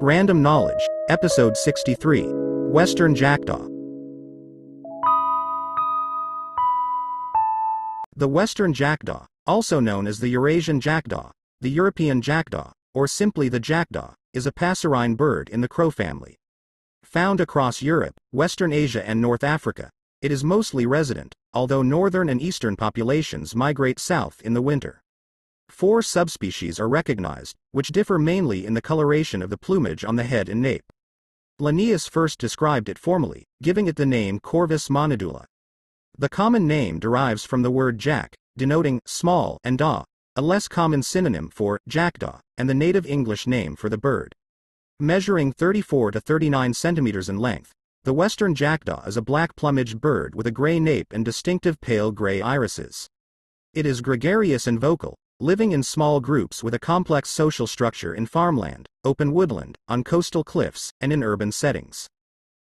Random Knowledge, Episode 63 Western Jackdaw. The Western jackdaw, also known as the Eurasian jackdaw, the European jackdaw, or simply the jackdaw, is a passerine bird in the crow family. Found across Europe, Western Asia and North Africa, it is mostly resident, although northern and eastern populations migrate south in the winter. Four subspecies are recognized, which differ mainly in the coloration of the plumage on the head and nape. Linnaeus first described it formally, giving it the name Corvus monedula. The common name derives from the word jack, denoting small, and daw, a less common synonym for jackdaw, and the native English name for the bird. Measuring 34 to 39 centimeters in length, the western jackdaw is a black plumaged bird with a gray nape and distinctive pale gray irises. It is gregarious and vocal, living in small groups with a complex social structure in farmland, open woodland, on coastal cliffs, and in urban settings.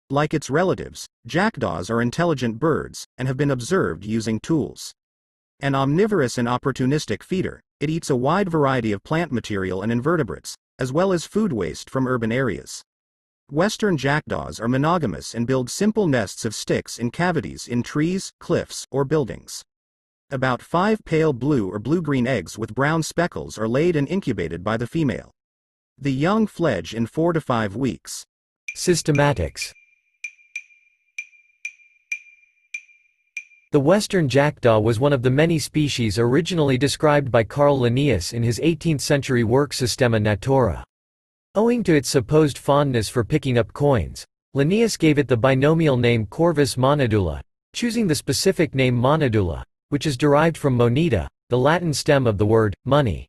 Like its relatives, jackdaws are intelligent birds and have been observed using tools. An omnivorous and opportunistic feeder, it eats a wide variety of plant material and invertebrates, as well as food waste from urban areas. Western jackdaws are monogamous and build simple nests of sticks in cavities in trees, cliffs, or buildings. About five pale blue or blue-green eggs with brown speckles are laid and incubated by the female. The young fledge in four to five weeks. Systematics The western jackdaw was one of the many species originally described by Carl Linnaeus in his 18th-century work Systema Naturae. Owing to its supposed fondness for picking up coins, Linnaeus gave it the binomial name Corvus monedula, choosing the specific name monedula, which is derived from moneta, the Latin stem of the word money.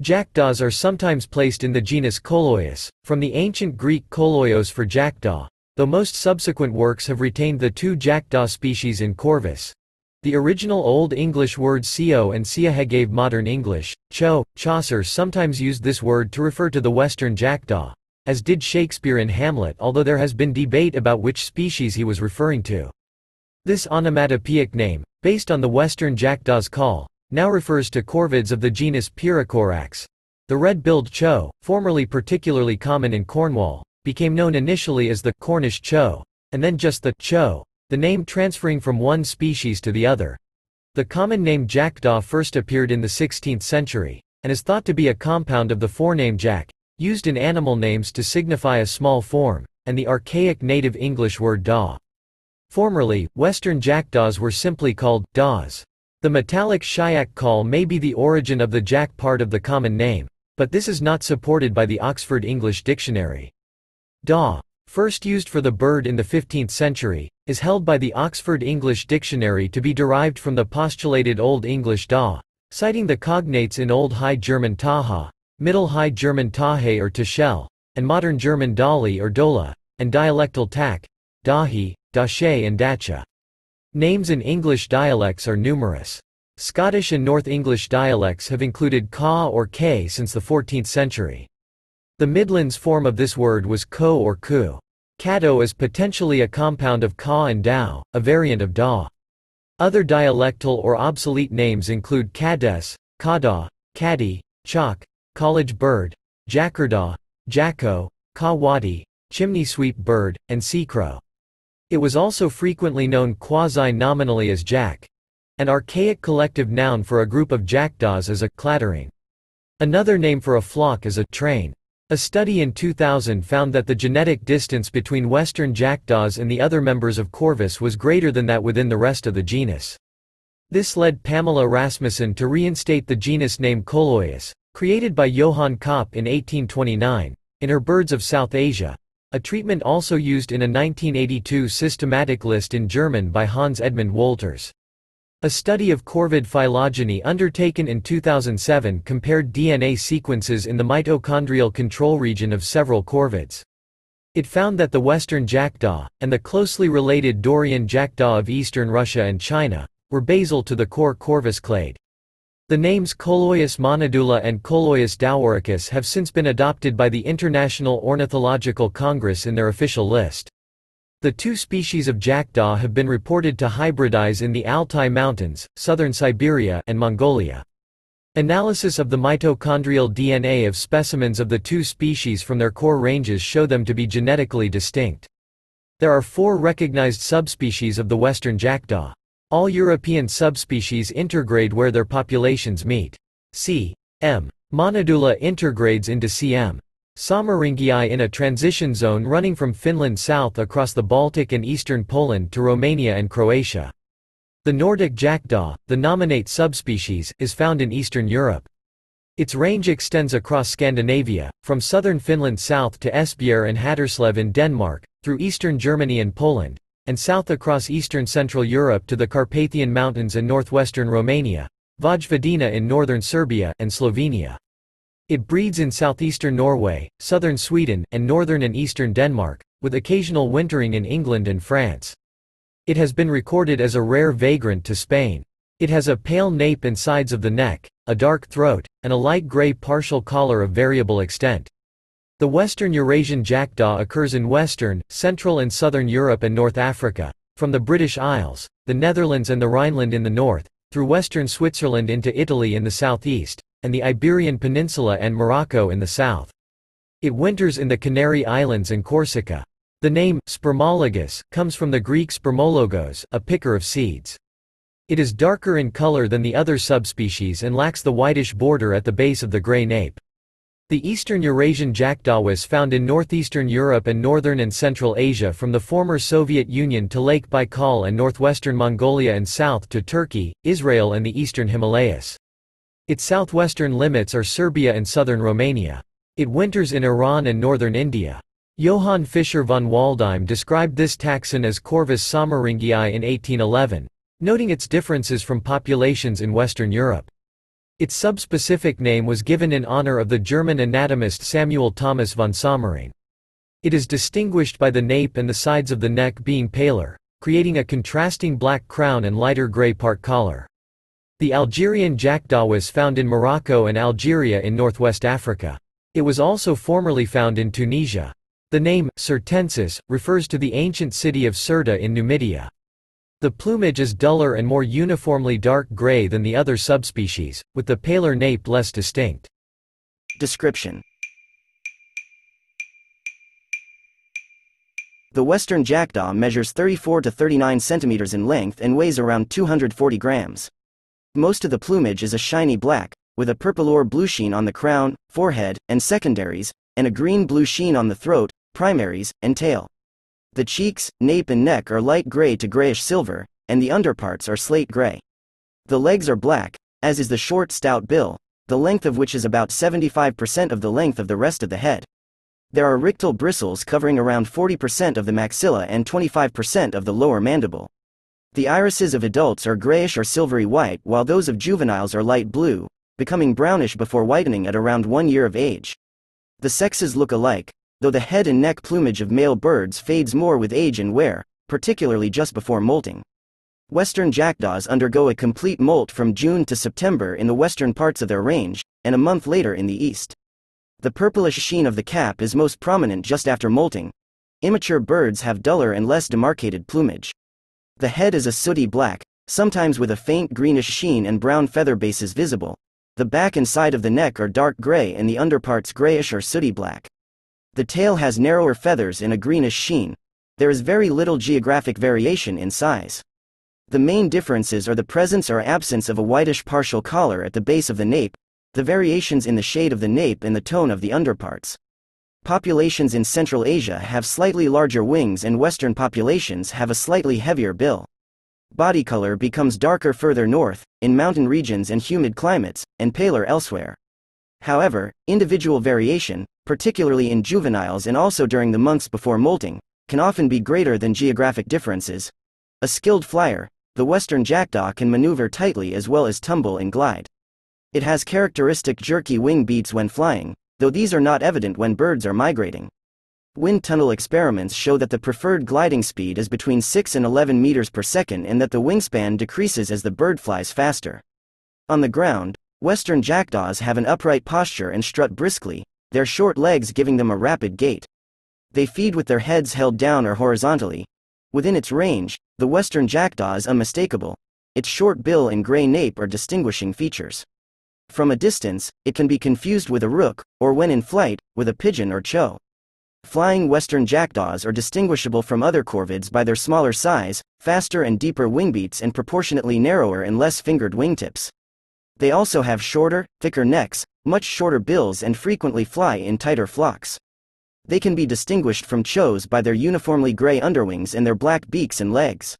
Jackdaws are sometimes placed in the genus Coloeus, from the ancient Greek koloios for jackdaw, though most subsequent works have retained the two jackdaw species in Corvus. The original Old English words seo and siahe gave modern English, cho. Chaucer sometimes used this word to refer to the western jackdaw, as did Shakespeare in Hamlet although there has been debate about which species he was referring to. This onomatopoeic name, based on the western jackdaw's call, now refers to corvids of the genus Pyrrhocorax. The red-billed cho, formerly particularly common in Cornwall, became known initially as the Cornish cho, and then just the cho, the name transferring from one species to the other. The common name jackdaw first appeared in the 16th century, and is thought to be a compound of the forename jack, used in animal names to signify a small form, and the archaic native English word daw. Formerly, western jackdaws were simply called daws. The metallic shyak call may be the origin of the jack part of the common name, but this is not supported by the Oxford English Dictionary. Daw, first used for the bird in the 15th century, is held by the Oxford English Dictionary to be derived from the postulated Old English daw, citing the cognates in Old High German taha, Middle High German tahe or tashel, and Modern German dali or dola, and dialectal tak, dahi, dache and dacha. Names in English dialects are numerous. Scottish and North English dialects have included ka or k since the 14th century. The Midlands form of this word was ko or ku. Caddo is potentially a compound of ka and dao, a variant of da. Other dialectal or obsolete names include kades, kada, caddy, chalk, college bird, jackardaw, jacko, kawadi, chimney sweep bird, and sea crow. It was also frequently known quasi-nominally as jack. An archaic collective noun for a group of jackdaws is a clattering. Another name for a flock is a train. A study in 2000 found that the genetic distance between western jackdaws and the other members of Corvus was greater than that within the rest of the genus. This led Pamela Rasmussen to reinstate the genus name Coloeus, created by Johann Kaup in 1829, in her Birds of South Asia, a treatment also used in a 1982 systematic list in German by Hans Edmund Wolters. A study of corvid phylogeny undertaken in 2007 compared DNA sequences in the mitochondrial control region of several corvids. It found that the western jackdaw, and the closely related Daurian jackdaw of eastern Russia and China, were basal to the core corvus clade. The names Coloeus monedula and Coloeus dauuricus have since been adopted by the International Ornithological Congress in their official list. The two species of jackdaw have been reported to hybridize in the Altai Mountains, southern Siberia and Mongolia. Analysis of the mitochondrial DNA of specimens of the two species from their core ranges show them to be genetically distinct. There are four recognized subspecies of the western jackdaw. All European subspecies intergrade where their populations meet. C. M. monedula intergrades into CM. Soemmerringii in a transition zone running from Finland south across the Baltic and eastern Poland to Romania and Croatia. The Nordic jackdaw, the nominate subspecies, is found in Eastern Europe. Its range extends across Scandinavia, from southern Finland south to Esbjerg and Haderslev in Denmark, through eastern Germany and Poland, and south across eastern Central Europe to the Carpathian Mountains and northwestern Romania, Vojvodina in northern Serbia and Slovenia. It breeds in southeastern Norway, southern Sweden, and northern and eastern Denmark, with occasional wintering in England and France. It has been recorded as a rare vagrant to Spain. It has a pale nape and sides of the neck, a dark throat, and a light gray partial collar of variable extent. The western Eurasian jackdaw occurs in western, central and southern Europe and North Africa, from the British Isles, the Netherlands and the Rhineland in the north, through western Switzerland into Italy in the southeast, and the Iberian Peninsula and Morocco in the south. It winters in the Canary Islands and Corsica. The name, spermologus, comes from the Greek spermologos, a picker of seeds. It is darker in color than the other subspecies and lacks the whitish border at the base of the gray nape. The eastern Eurasian jackdaw was found in northeastern Europe and northern and central Asia from the former Soviet Union to Lake Baikal and northwestern Mongolia and south to Turkey, Israel and the eastern Himalayas. Its southwestern limits are Serbia and southern Romania. It winters in Iran and northern India. Johann Fischer von Waldheim described this taxon as Corvus soemmerringii in 1811, noting its differences from populations in Western Europe. Its subspecific name was given in honor of the German anatomist Samuel Thomas von Soemmerring. It is distinguished by the nape and the sides of the neck being paler, creating a contrasting black crown and lighter gray part collar. The Algerian jackdaw was found in Morocco and Algeria in northwest Africa. It was also formerly found in Tunisia. The name, Cirtensis, refers to the ancient city of Cirta in Numidia. The plumage is duller and more uniformly dark gray than the other subspecies, with the paler nape less distinct. Description The western jackdaw measures 34 to 39 centimeters in length and weighs around 240 grams. Most of the plumage is a shiny black, with a purple or blue sheen on the crown, forehead, and secondaries, and a green-blue sheen on the throat, primaries, and tail. The cheeks, nape and neck are light gray to grayish silver, and the underparts are slate gray. The legs are black, as is the short stout bill, the length of which is about 75% of the length of the rest of the head. There are rictal bristles covering around 40% of the maxilla and 25% of the lower mandible. The irises of adults are grayish or silvery white while those of juveniles are light blue, becoming brownish before whitening at around one year of age. The sexes look alike, though the head and neck plumage of male birds fades more with age and wear, particularly just before molting. Western jackdaws undergo a complete molt from June to September in the western parts of their range, and a month later in the east. The purplish sheen of the cap is most prominent just after molting. Immature birds have duller and less demarcated plumage. The head is a sooty black, sometimes with a faint greenish sheen and brown feather bases visible. The back and side of the neck are dark gray and the underparts grayish or sooty black. The tail has narrower feathers and a greenish sheen. There is very little geographic variation in size. The main differences are the presence or absence of a whitish partial collar at the base of the nape, the variations in the shade of the nape and the tone of the underparts. Populations in Central Asia have slightly larger wings and Western populations have a slightly heavier bill. Body color becomes darker further north, in mountain regions and humid climates, and paler elsewhere. However, individual variation, particularly in juveniles and also during the months before molting, can often be greater than geographic differences. A skilled flyer, the western jackdaw can maneuver tightly as well as tumble and glide. It has characteristic jerky wing beats when flying, though these are not evident when birds are migrating. Wind tunnel experiments show that the preferred gliding speed is between 6 and 11 meters per second and that the wingspan decreases as the bird flies faster. On the ground, western jackdaws have an upright posture and strut briskly, their short legs giving them a rapid gait. They feed with their heads held down or horizontally. Within its range, the western jackdaw is unmistakable. Its short bill and gray nape are distinguishing features. From a distance, it can be confused with a rook, or when in flight, with a pigeon or chough. Flying western jackdaws are distinguishable from other corvids by their smaller size, faster and deeper wingbeats and proportionately narrower and less fingered wingtips. They also have shorter, thicker necks, much shorter bills and frequently fly in tighter flocks. They can be distinguished from choughs by their uniformly gray underwings and their black beaks and legs.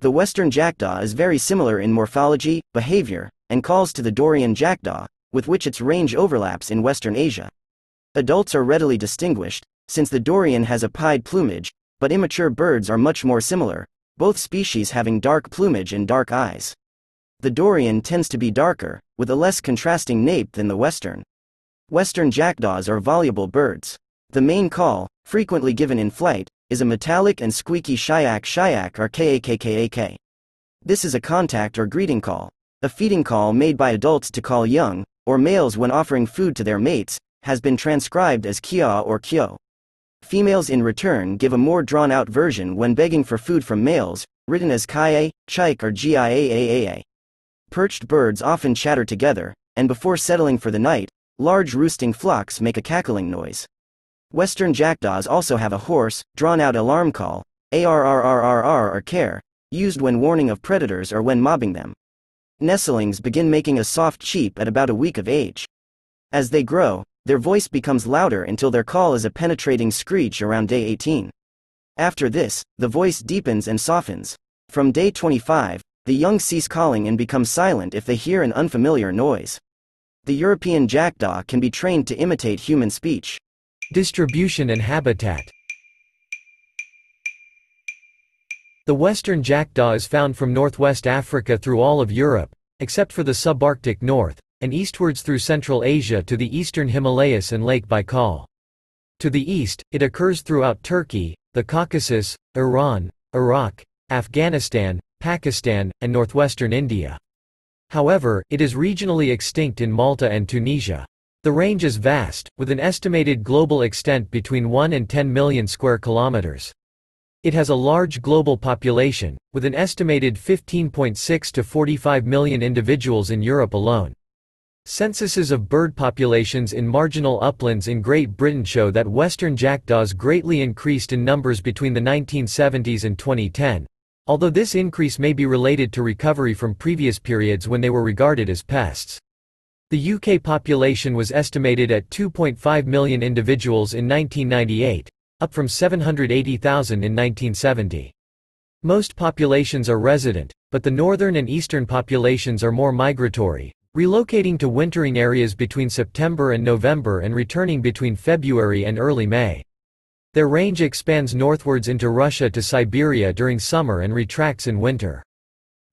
The western jackdaw is very similar in morphology, behavior, and calls to the Daurian jackdaw, with which its range overlaps in western Asia. Adults are readily distinguished, since the Daurian has a pied plumage, but immature birds are much more similar, both species having dark plumage and dark eyes. The Daurian tends to be darker, with a less contrasting nape than the Western. Western jackdaws are voluble birds. The main call, frequently given in flight, is a metallic and squeaky shyak shyak or kakkak. This is a contact or greeting call. A feeding call made by adults to call young, or males when offering food to their mates, has been transcribed as kia or kyo. Females in return give a more drawn out version when begging for food from males, written as kaye, chike or giaaa. Perched birds often chatter together, and before settling for the night, large roosting flocks make a cackling noise. Western jackdaws also have a hoarse, drawn out alarm call, ARRRRR or care, used when warning of predators or when mobbing them. Nestlings begin making a soft cheep at about a week of age. As they grow, their voice becomes louder until their call is a penetrating screech around day 18. After this, the voice deepens and softens. From day 25, the young cease calling and become silent if they hear an unfamiliar noise. The European jackdaw can be trained to imitate human speech. Distribution and habitat The western jackdaw is found from northwest Africa through all of Europe, except for the subarctic north, and eastwards through Central Asia to the eastern Himalayas and Lake Baikal. To the east, it occurs throughout Turkey, the Caucasus, Iran, Iraq, Afghanistan, Pakistan, and northwestern India. However, it is regionally extinct in Malta and Tunisia. The range is vast, with an estimated global extent between 1 and 10 million square kilometers. It has a large global population, with an estimated 15.6 to 45 million individuals in Europe alone. Censuses of bird populations in marginal uplands in Great Britain show that western jackdaws greatly increased in numbers between the 1970s and 2010, although this increase may be related to recovery from previous periods when they were regarded as pests. The UK population was estimated at 2.5 million individuals in 1998, up from 780,000 in 1970. Most populations are resident, but the northern and eastern populations are more migratory, relocating to wintering areas between September and November and returning between February and early May. Their range expands northwards into Russia to Siberia during summer and retracts in winter.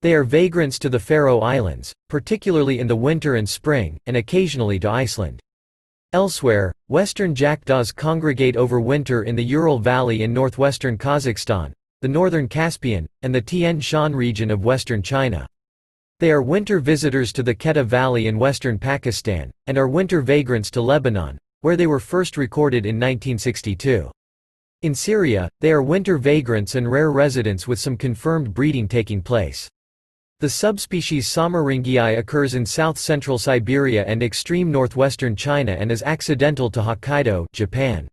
They are vagrants to the Faroe Islands, particularly in the winter and spring, and occasionally to Iceland. Elsewhere, western jackdaws congregate over winter in the Ural Valley in northwestern Kazakhstan, the northern Caspian, and the Tian Shan region of western China. They are winter visitors to the Quetta Valley in western Pakistan, and are winter vagrants to Lebanon, where they were first recorded in 1962. In Syria, they are winter vagrants and rare residents with some confirmed breeding taking place. The subspecies Soemmerringii occurs in south-central Siberia and extreme northwestern China and is accidental to Hokkaido, Japan.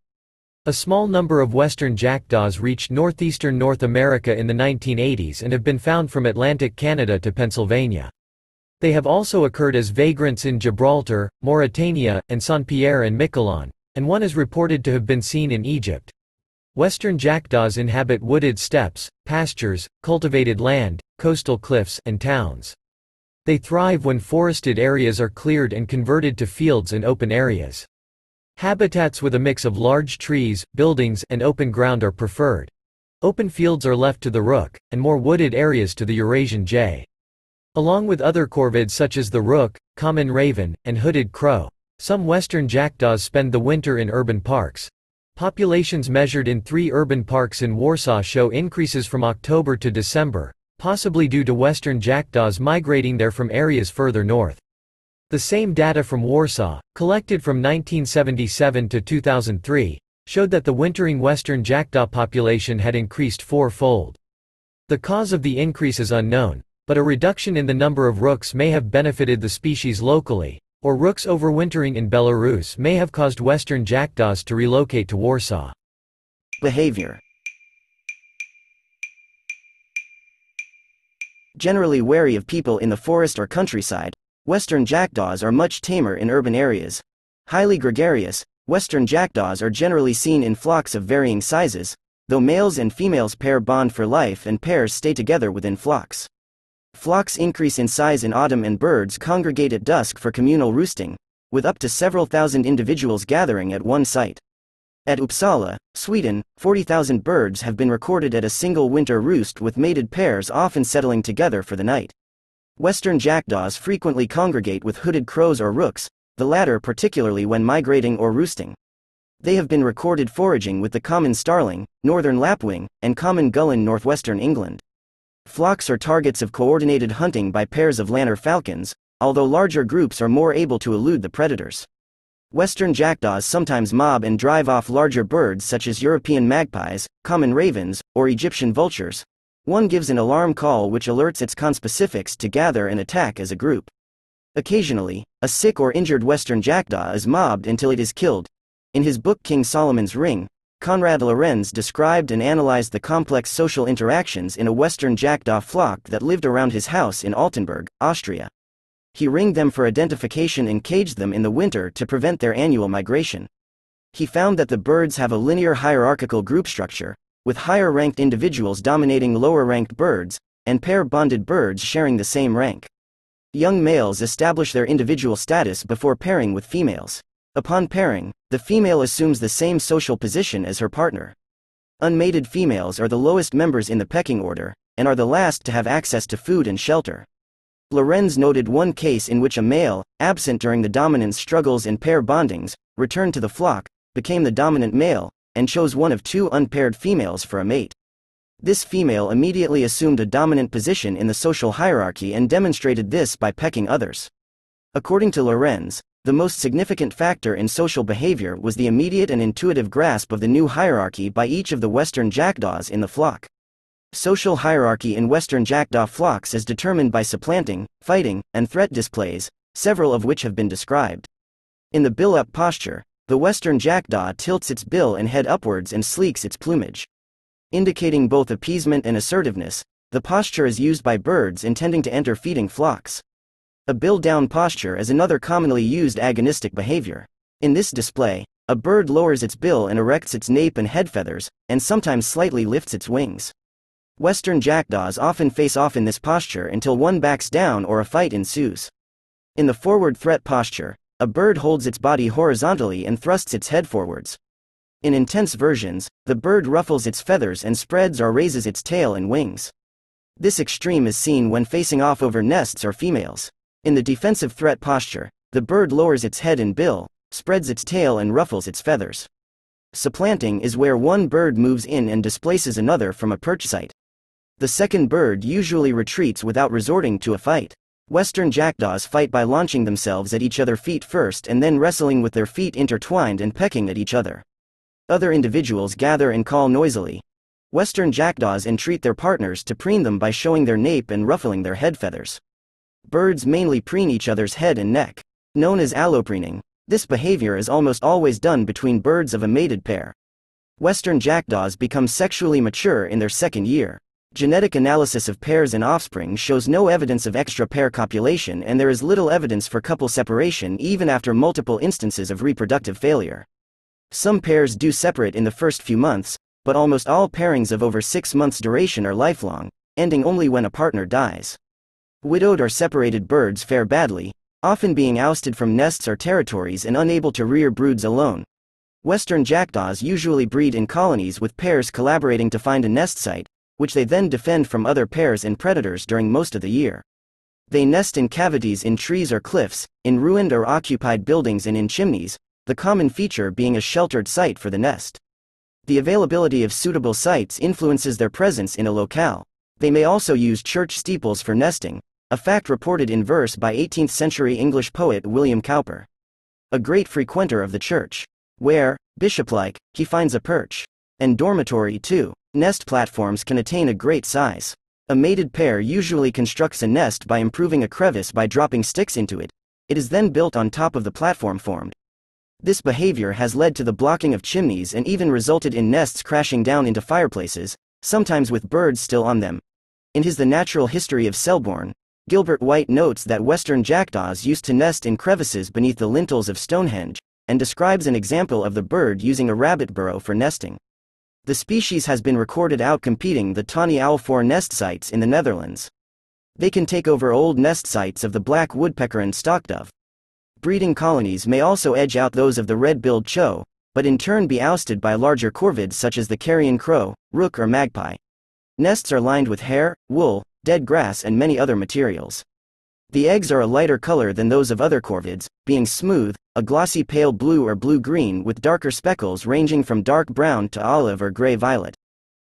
A small number of western jackdaws reached northeastern North America in the 1980s and have been found from Atlantic Canada to Pennsylvania. They have also occurred as vagrants in Gibraltar, Mauritania, and Saint-Pierre and Miquelon, and one is reported to have been seen in Egypt. Western jackdaws inhabit wooded steppes, pastures, cultivated land, coastal cliffs, and towns. They thrive when forested areas are cleared and converted to fields and open areas. Habitats with a mix of large trees, buildings, and open ground are preferred. Open fields are left to the rook, and more wooded areas to the Eurasian jay. Along with other corvids such as the rook, common raven, and hooded crow, some western jackdaws spend the winter in urban parks. Populations measured in three urban parks in Warsaw show increases from October to December, possibly due to western jackdaws migrating there from areas further north. The same data from Warsaw, collected from 1977 to 2003, showed that the wintering western jackdaw population had increased four-fold. The cause of the increase is unknown, but a reduction in the number of rooks may have benefited the species locally, or rooks overwintering in Belarus may have caused western jackdaws to relocate to Warsaw. Behavior Generally wary of people in the forest or countryside, western jackdaws are much tamer in urban areas. Highly gregarious, western jackdaws are generally seen in flocks of varying sizes, though males and females pair bond for life and pairs stay together within flocks. Flocks increase in size in autumn and birds congregate at dusk for communal roosting, with up to several thousand individuals gathering at one site. At Uppsala, Sweden, 40,000 birds have been recorded at a single winter roost with mated pairs often settling together for the night. Western jackdaws frequently congregate with hooded crows or rooks, the latter particularly when migrating or roosting. They have been recorded foraging with the common starling, northern lapwing, and common gull in northwestern England. Flocks are targets of coordinated hunting by pairs of lanner falcons, although larger groups are more able to elude the predators. Western jackdaws sometimes mob and drive off larger birds such as European magpies, common ravens, or Egyptian vultures. One gives an alarm call which alerts its conspecifics to gather and attack as a group. Occasionally, a sick or injured western jackdaw is mobbed until it is killed, in his book King Solomon's Ring, Konrad Lorenz described and analyzed the complex social interactions in a western jackdaw flock that lived around his house in Altenberg, Austria. He ringed them for identification and caged them in the winter to prevent their annual migration. He found that the birds have a linear hierarchical group structure, with higher ranked individuals dominating lower ranked birds, and pair bonded birds sharing the same rank. Young males establish their individual status before pairing with females. Upon pairing, the female assumes the same social position as her partner. Unmated females are the lowest members in the pecking order, and are the last to have access to food and shelter. Lorenz noted one case in which a male, absent during the dominance struggles and pair bondings, returned to the flock, became the dominant male, and chose one of two unpaired females for a mate. This female immediately assumed a dominant position in the social hierarchy and demonstrated this by pecking others. According to Lorenz, the most significant factor in social behavior was the immediate and intuitive grasp of the new hierarchy by each of the Western jackdaws in the flock. Social hierarchy in Western jackdaw flocks is determined by supplanting, fighting, and threat displays, several of which have been described. In the bill up posture, the Western jackdaw tilts its bill and head upwards and sleeks its plumage. Indicating both appeasement and assertiveness, the posture is used by birds intending to enter feeding flocks. A bill-down posture is another commonly used agonistic behavior. In this display, a bird lowers its bill and erects its nape and head feathers, and sometimes slightly lifts its wings. Western jackdaws often face off in this posture until one backs down or a fight ensues. In the forward threat posture, a bird holds its body horizontally and thrusts its head forwards. In intense versions, the bird ruffles its feathers and spreads or raises its tail and wings. This extreme is seen when facing off over nests or females. In the defensive threat posture, the bird lowers its head and bill, spreads its tail and ruffles its feathers. Supplanting is where one bird moves in and displaces another from a perch site. The second bird usually retreats without resorting to a fight. Western jackdaws fight by launching themselves at each other feet first and then wrestling with their feet intertwined and pecking at each other. Other individuals gather and call noisily. Western jackdaws entreat their partners to preen them by showing their nape and ruffling their head feathers. Birds mainly preen each other's head and neck. Known as allopreening, this behavior is almost always done between birds of a mated pair. Western jackdaws become sexually mature in their second year. Genetic analysis of pairs and offspring shows no evidence of extra-pair copulation and there is little evidence for couple separation even after multiple instances of reproductive failure. Some pairs do separate in the first few months, but almost all pairings of over six months duration are lifelong, ending only when a partner dies. Widowed or separated birds fare badly, often being ousted from nests or territories and unable to rear broods alone. Western jackdaws usually breed in colonies with pairs collaborating to find a nest site, which they then defend from other pairs and predators during most of the year. They nest in cavities in trees or cliffs, in ruined or occupied buildings and in chimneys, the common feature being a sheltered site for the nest. The availability of suitable sites influences their presence in a locale. They may also use church steeples for nesting, a fact reported in verse by 18th century English poet William Cowper. A great frequenter of the church, where, bishop-like, he finds a perch. And dormitory too. Nest platforms can attain a great size. A mated pair usually constructs a nest by improving a crevice by dropping sticks into it. it is then built on top of the platform formed. This behavior has led to the blocking of chimneys and even resulted in nests crashing down into fireplaces, sometimes with birds still on them. In his The Natural History of Selborne, Gilbert White notes that western jackdaws used to nest in crevices beneath the lintels of Stonehenge, and describes an example of the bird using a rabbit burrow for nesting. The species has been recorded out competing the tawny owl for nest sites in the Netherlands. They can take over old nest sites of the black woodpecker and stockdove. Breeding colonies may also edge out those of the red-billed chough, but in turn be ousted by larger corvids such as the carrion crow, rook or magpie. Nests are lined with hair, wool, dead grass and many other materials. The eggs are a lighter color than those of other corvids, being smooth, a glossy pale blue or blue-green with darker speckles ranging from dark brown to olive or gray-violet.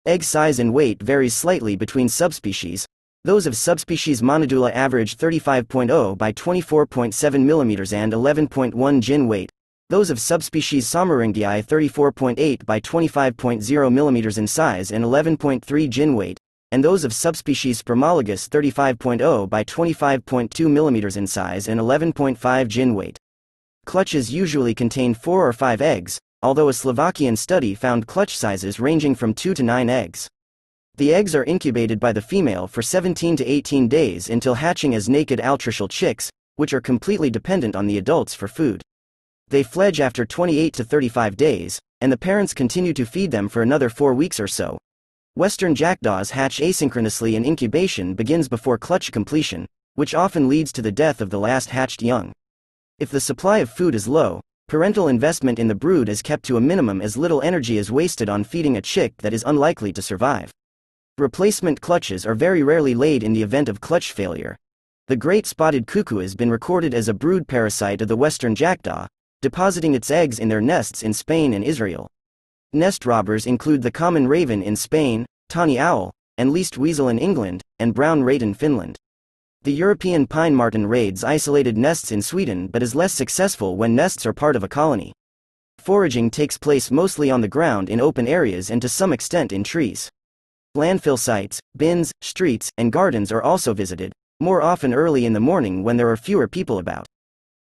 Egg size and weight varies slightly between subspecies. Those of subspecies monedula average 35.0 by 24.7 mm and 11.1 gin weight. Those of subspecies Soemmerringii 34.8 by 25.0 mm in size and 11.3 gin weight and those of subspecies Spermologus 35.0 by 25.2 mm in size and 11.5 gin weight. Clutches usually contain 4 or 5 eggs, although a Slovakian study found clutch sizes ranging from 2 to 9 eggs. The eggs are incubated by the female for 17 to 18 days until hatching as naked altricial chicks, which are completely dependent on the adults for food. They fledge after 28 to 35 days, and the parents continue to feed them for another 4 weeks or so, Western jackdaws hatch asynchronously and incubation begins before clutch completion, which often leads to the death of the last hatched young. If the supply of food is low, parental investment in the brood is kept to a minimum as little energy is wasted on feeding a chick that is unlikely to survive. Replacement clutches are very rarely laid in the event of clutch failure. The great spotted cuckoo has been recorded as a brood parasite of the western jackdaw, depositing its eggs in their nests in Spain and Israel. Nest robbers include the common raven in Spain, tawny owl, and least weasel in England, and brown rat in Finland. The European pine marten raids isolated nests in Sweden but is less successful when nests are part of a colony. Foraging takes place mostly on the ground in open areas and to some extent in trees. Landfill sites, bins, streets, and gardens are also visited, more often early in the morning when there are fewer people about.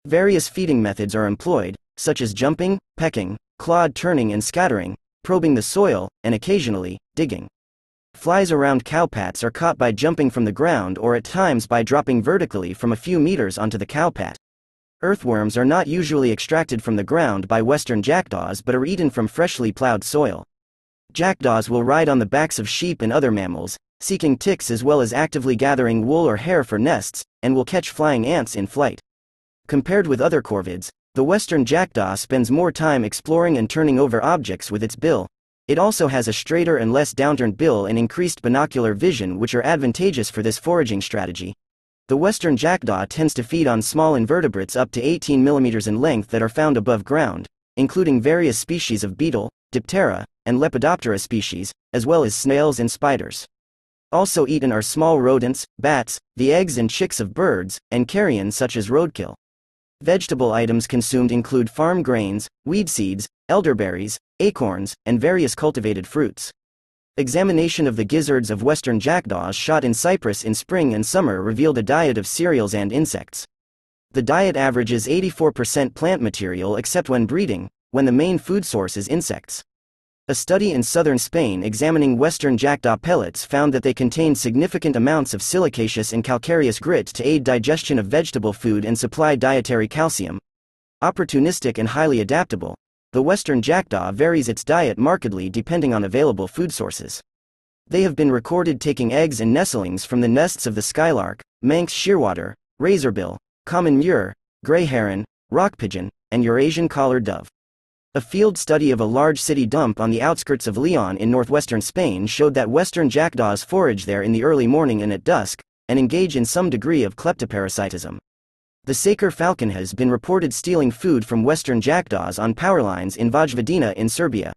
Various feeding methods are employed, such as jumping, pecking, clod turning and scattering, probing the soil, and occasionally, digging. Flies around cowpats are caught by jumping from the ground or at times by dropping vertically from a few meters onto the cowpat. Earthworms are not usually extracted from the ground by western jackdaws but are eaten from freshly plowed soil. Jackdaws will ride on the backs of sheep and other mammals, seeking ticks as well as actively gathering wool or hair for nests, and will catch flying ants in flight. Compared with other corvids, the western jackdaw spends more time exploring and turning over objects with its bill. It also has a straighter and less downturned bill and increased binocular vision which are advantageous for this foraging strategy. The western jackdaw tends to feed on small invertebrates up to 18 mm in length that are found above ground, including various species of beetle, Diptera, and Lepidoptera species, as well as snails and spiders. Also eaten are small rodents, bats, the eggs and chicks of birds, and carrion such as roadkill. Vegetable items consumed include farm grains, weed seeds, elderberries, acorns, and various cultivated fruits. Examination of the gizzards of western jackdaws shot in Cyprus in spring and summer revealed a diet of cereals and insects. The diet averages 84% plant material except when breeding, when the main food source is insects. A study in southern Spain examining western jackdaw pellets found that they contained significant amounts of silicaceous and calcareous grit to aid digestion of vegetable food and supply dietary calcium. Opportunistic and highly adaptable, the western jackdaw varies its diet markedly depending on available food sources. They have been recorded taking eggs and nestlings from the nests of the skylark, Manx shearwater, razorbill, common murre, gray heron, rock pigeon, and Eurasian collared dove. A field study of a large city dump on the outskirts of Leon in northwestern Spain showed that western jackdaws forage there in the early morning and at dusk, and engage in some degree of kleptoparasitism. The Saker falcon has been reported stealing food from western jackdaws on power lines in Vojvodina in Serbia.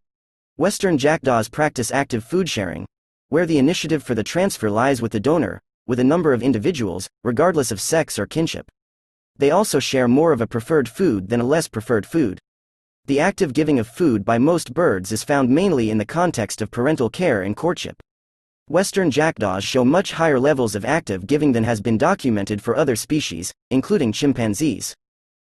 Western jackdaws practice active food sharing, where the initiative for the transfer lies with the donor, with a number of individuals, regardless of sex or kinship. They also share more of a preferred food than a less preferred food. The active giving of food by most birds is found mainly in the context of parental care and courtship. Western jackdaws show much higher levels of active giving than has been documented for other species, including chimpanzees.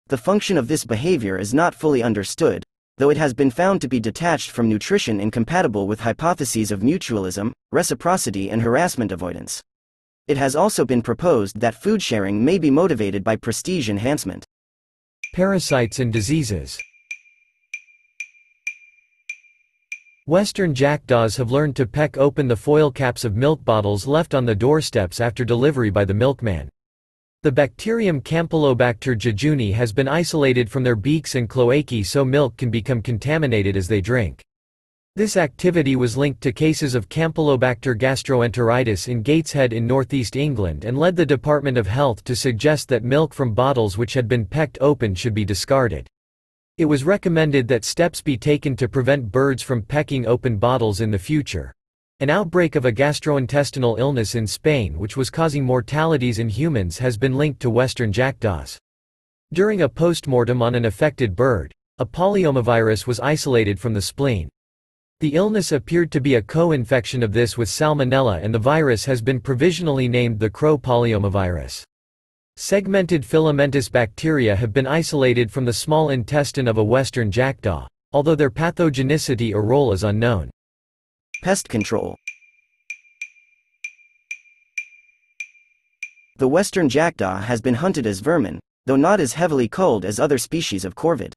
The function of this behavior is not fully understood, though it has been found to be detached from nutrition incompatible with hypotheses of mutualism, reciprocity and harassment avoidance. It has also been proposed that food sharing may be motivated by prestige enhancement. Parasites and diseases Western jackdaws have learned to peck open the foil caps of milk bottles left on the doorsteps after delivery by the milkman. The bacterium Campylobacter jejuni has been isolated from their beaks and cloacae so milk can become contaminated as they drink. This activity was linked to cases of Campylobacter gastroenteritis in Gateshead in northeast England and led the Department of Health to suggest that milk from bottles which had been pecked open should be discarded. It was recommended that steps be taken to prevent birds from pecking open bottles in the future. An outbreak of a gastrointestinal illness in Spain which was causing mortalities in humans has been linked to western jackdaws. During a postmortem on an affected bird, a polyomavirus was isolated from the spleen. The illness appeared to be a co-infection of this with salmonella and the virus has been provisionally named the crow polyomavirus. Segmented filamentous bacteria have been isolated from the small intestine of a western jackdaw, although their pathogenicity or role is unknown. Pest control. The western jackdaw has been hunted as vermin, though not as heavily culled as other species of corvid.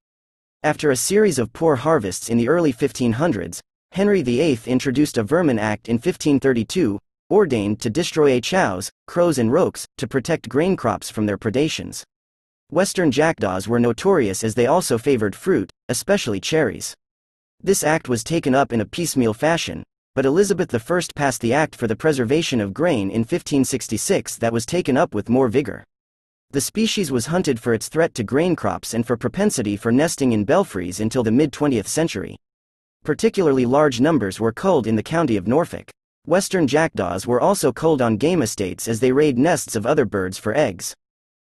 After a series of poor harvests in the early 1500s, Henry VIII introduced a Vermin Act in 1532, ordained to destroy chows, crows and rooks, to protect grain crops from their predations. Western jackdaws were notorious as they also favored fruit, especially cherries. This act was taken up in a piecemeal fashion, but Elizabeth I passed the Act for the Preservation of Grain in 1566 that was taken up with more vigor. The species was hunted for its threat to grain crops and for propensity for nesting in belfries until the mid 20th century. Particularly large numbers were culled in the county of Norfolk. Western jackdaws were also culled on game estates as they raid nests of other birds for eggs.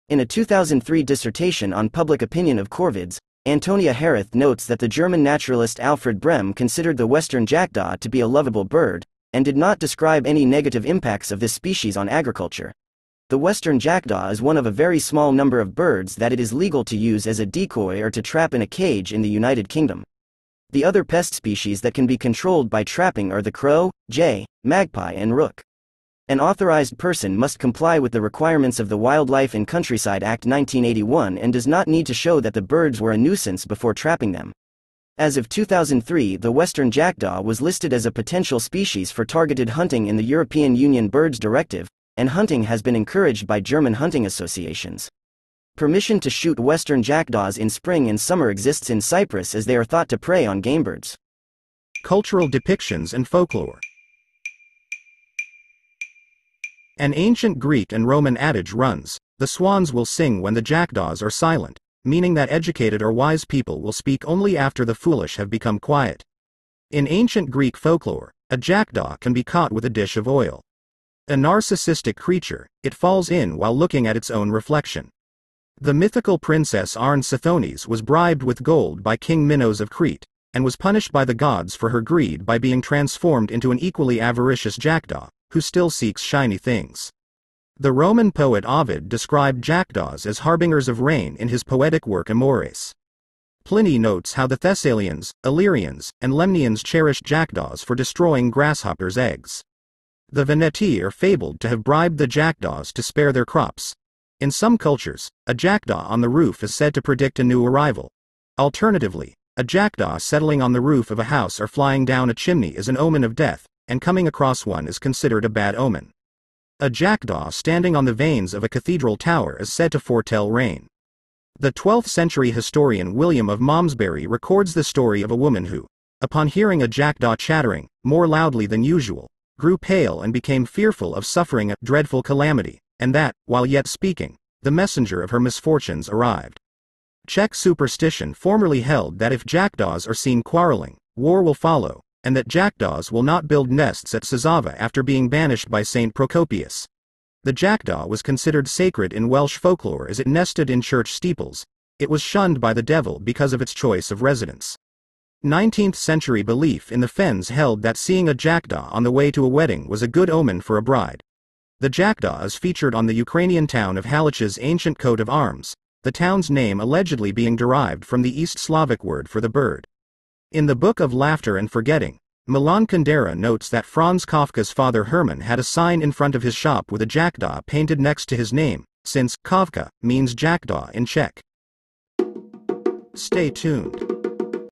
In a 2003 dissertation on public opinion of corvids, Antonia Herath notes that the German naturalist Alfred Brehm considered the western jackdaw to be a lovable bird, and did not describe any negative impacts of this species on agriculture. The western jackdaw is one of a very small number of birds that it is legal to use as a decoy or to trap in a cage in the United Kingdom. The other pest species that can be controlled by trapping are the crow, jay, magpie and rook. An authorized person must comply with the requirements of the Wildlife and Countryside Act 1981 and does not need to show that the birds were a nuisance before trapping them. As of 2003, the western jackdaw was listed as a potential species for targeted hunting in the European Union Birds Directive, and hunting has been encouraged by German hunting associations. Permission to shoot western jackdaws in spring and summer exists in Cyprus as they are thought to prey on game birds. Cultural depictions and folklore. An ancient Greek and Roman adage runs, the swans will sing when the jackdaws are silent, meaning that educated or wise people will speak only after the foolish have become quiet. In ancient Greek folklore, a jackdaw can be caught with a dish of oil. A narcissistic creature, it falls in while looking at its own reflection. The mythical princess Arne Sithonis was bribed with gold by King Minos of Crete, and was punished by the gods for her greed by being transformed into an equally avaricious jackdaw, who still seeks shiny things. The Roman poet Ovid described jackdaws as harbingers of rain in his poetic work Amores. Pliny notes how the Thessalians, Illyrians, and Lemnians cherished jackdaws for destroying grasshoppers' eggs. The Veneti are fabled to have bribed the jackdaws to spare their crops, in some cultures, a jackdaw on the roof is said to predict a new arrival. Alternatively, a jackdaw settling on the roof of a house or flying down a chimney is an omen of death, and coming across one is considered a bad omen. A jackdaw standing on the vanes of a cathedral tower is said to foretell rain. The 12th century historian William of Malmesbury records the story of a woman who, upon hearing a jackdaw chattering, more loudly than usual, grew pale and became fearful of suffering a dreadful calamity, and that, while yet speaking, the messenger of her misfortunes arrived. Czech superstition formerly held that if jackdaws are seen quarreling, war will follow, and that jackdaws will not build nests at Sazava after being banished by St. Procopius. The jackdaw was considered sacred in Welsh folklore as it nested in church steeples. It was shunned by the devil because of its choice of residence. 19th century belief in the Fens held that seeing a jackdaw on the way to a wedding was a good omen for a bride. The jackdaw is featured on the Ukrainian town of Halich's ancient coat of arms, the town's name allegedly being derived from the East Slavic word for the bird. In the Book of Laughter and Forgetting, Milan Kundera notes that Franz Kafka's father Hermann had a sign in front of his shop with a jackdaw painted next to his name, since Kafka means jackdaw in Czech. Stay tuned.